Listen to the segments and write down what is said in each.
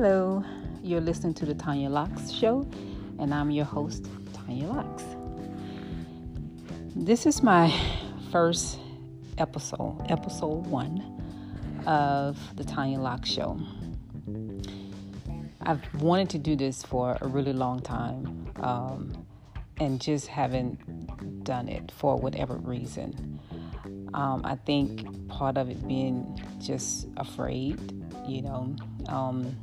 Hello, you're listening to the Tanya Locks Show, and I'm your host, Tanya Locks. This is my first episode, episode one of the Tanya Locks Show. I've wanted to do this for a really long time um, and just haven't done it for whatever reason. Um, I think part of it being just afraid, you know, um,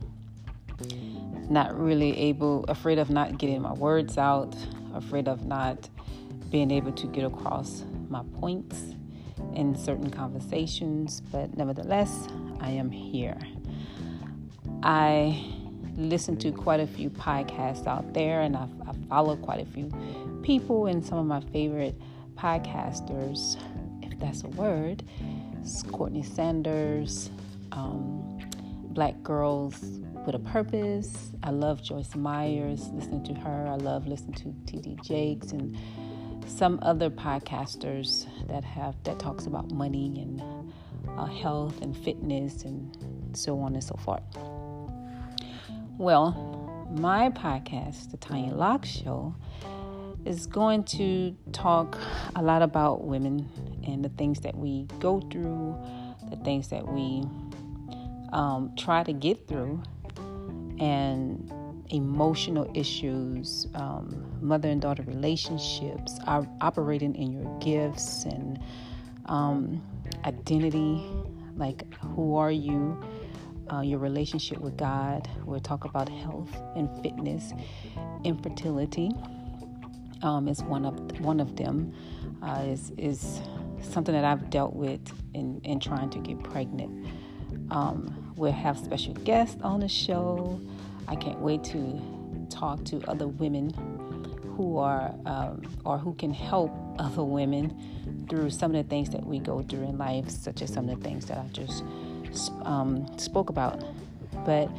not really able, afraid of not getting my words out, afraid of not being able to get across my points in certain conversations, but nevertheless, I am here. I listen to quite a few podcasts out there, and I, I follow quite a few people, and some of my favorite podcasters, if that's a word, Courtney Sanders, um, Black Girls with a Purpose. I love Joyce Myers, listening to her. I love listening to T.D. Jakes and some other podcasters that have that talks about money and uh, health and fitness and so on and so forth. Well, my podcast, The Tanya Locks Show, is going to talk a lot about women and the things that we go through, the things that we um, try to get through, and emotional issues, um, mother and daughter relationships, are operating in your gifts and um, identity. Like, who are you? uh, your relationship with God. We'll talk about health and fitness, infertility um, is one of one of them. Uh, is is something that I've dealt with in in trying to get pregnant. Um, we'll have special guests on the show. I can't wait to talk to other women who are um, or who can help other women through some of the things that we go through in life, such as some of the things that I just um, spoke about. But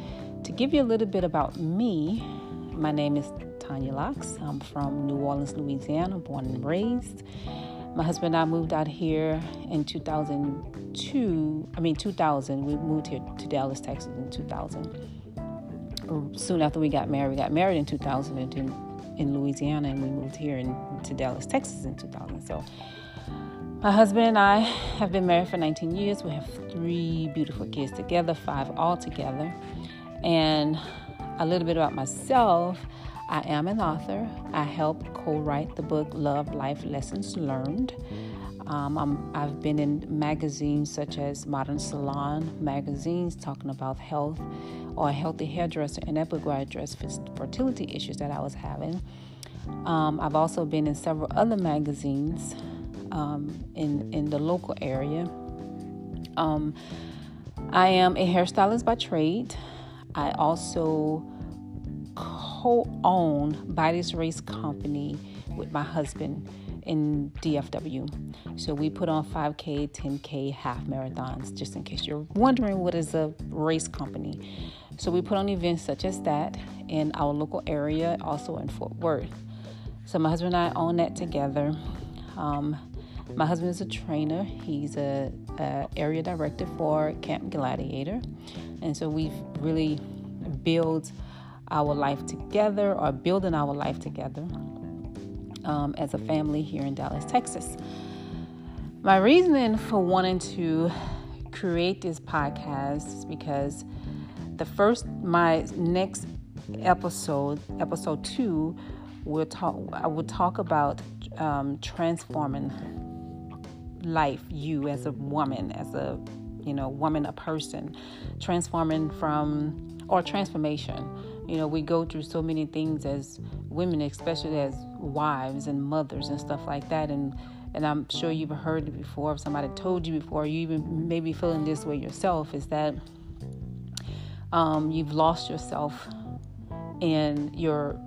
to give you a little bit about me, my name is Tanya Locks. I'm from New Orleans, Louisiana, born and raised. My husband and I moved out here in 2002. I mean, 2000. We moved here to Dallas, Texas in 2000. Soon after we got married, we got married in 2000 in, in Louisiana, and we moved here in, to Dallas, Texas in 2000. So my husband and I have been married for 19 years. We have three beautiful kids together, five all together. And a little bit about myself I am an author. I helped co write the book Love Life Lessons Learned. Um, i have been in magazines such as Modern Salon magazines talking about health or a healthy hairdresser and epigram address fertility issues that I was having. Um, I've also been in several other magazines um, in in the local area. Um, I am a hairstylist by trade. I also co-own Bodies Race Company with my husband in DFW. So we put on 5K, 10K, half marathons, just in case you're wondering what is a race company. So we put on events such as that in our local area, also in Fort Worth. So my husband and I own that together. Um, my husband is a trainer. He's a, a area director for Camp Gladiator, and so we've really built our life together, or building our life together um, as a family here in Dallas, Texas. My reasoning for wanting to create this podcast is because the first, my next episode, episode two, will talk. I will talk about um, transforming life, you as a woman, as a you know woman, a person, transforming from or transformation. You know, we go through so many things as women, especially as wives and mothers and stuff like that, and and I'm sure you've heard it before. If somebody told you before, you even maybe feeling this way yourself, is that um, you've lost yourself in your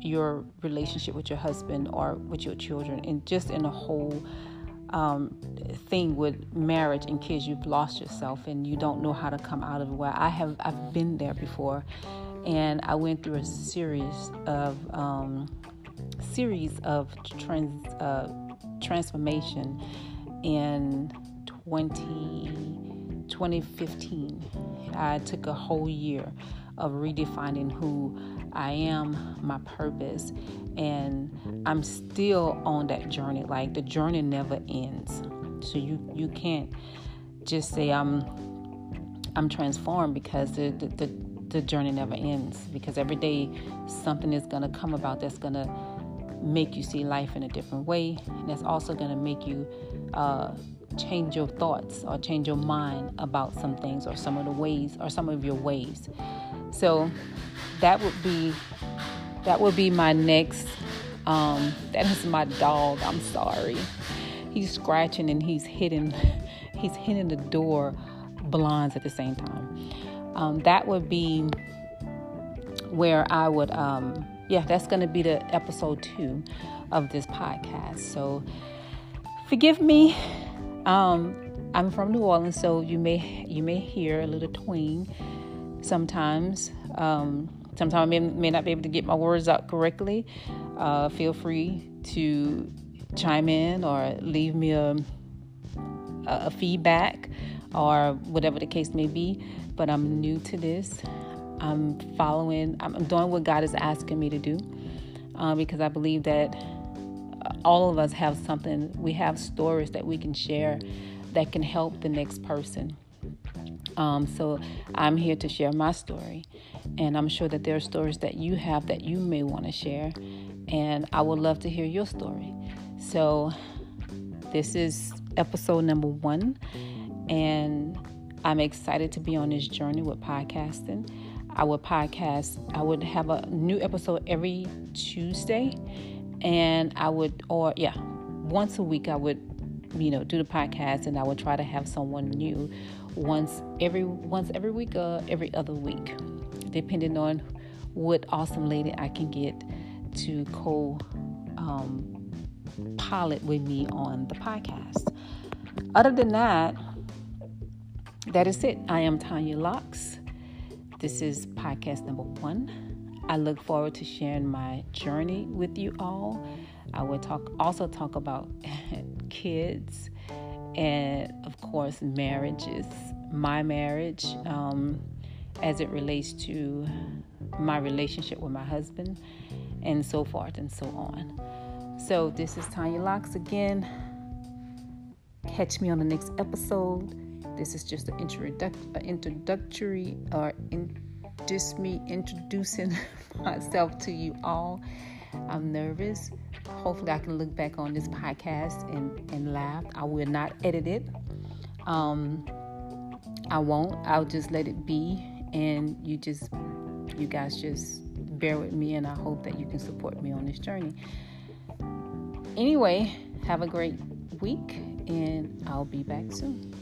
your relationship with your husband or with your children, and just in a whole um, thing with marriage in case you've lost yourself and you don't know how to come out of it. Well, I have I've been there before, and I went through a series of um, series of trans uh, transformation in 20, 2015. I took a whole year of redefining who I am, my purpose, and I'm still on that journey. Like the journey never ends. So you you can't just say I'm I'm transformed because the the, the, the journey never ends. Because every day something is gonna come about that's gonna make you see life in a different way, and that's also gonna make you uh, change your thoughts or change your mind about some things or some of the ways or some of your ways. So that would be that would be my next um, that is my dog. I'm sorry. He's scratching and he's hitting he's hitting the door blinds at the same time. Um, that would be where I would um, yeah, that's gonna be the episode two of this podcast. So forgive me um, I'm from New Orleans, so you may you may hear a little twang sometimes. Um, sometimes I may, may, not be able to get my words out correctly. Uh, feel free to chime in or leave me a, a feedback or whatever the case may be. But I'm new to this. I'm following. I'm doing what God is asking me to do uh, because I believe that all of us have something, we have stories that we can share that can help the next person. Um, so I'm here to share my story, and I'm sure that there are stories that you have that you may want to share, and I would love to hear your story. So this is episode number one, and I'm excited to be on this journey with podcasting. I would podcast, I would have a new episode every Tuesday and I would, or yeah, once a week I would, you know, do the podcast, and I would try to have someone new once every once every week or every other week, depending on what awesome lady I can get to co um, pilot with me on the podcast. Other than that, that is it. I am Tanya Locks. This is podcast number one. I look forward to sharing my journey with you all. I will talk also talk about kids and of course marriages, my marriage um, as it relates to my relationship with my husband and so forth and so on. So this is Tanya Locks again. Catch me on the next episode. This is just an introduc- introductory or in just me introducing myself to you all. I'm nervous. Hopefully, I can look back on this podcast and, and laugh. I will not edit it. Um, I won't. I'll just let it be. And you just, you guys just bear with me. And I hope that you can support me on this journey. Anyway, have a great week. And I'll be back soon.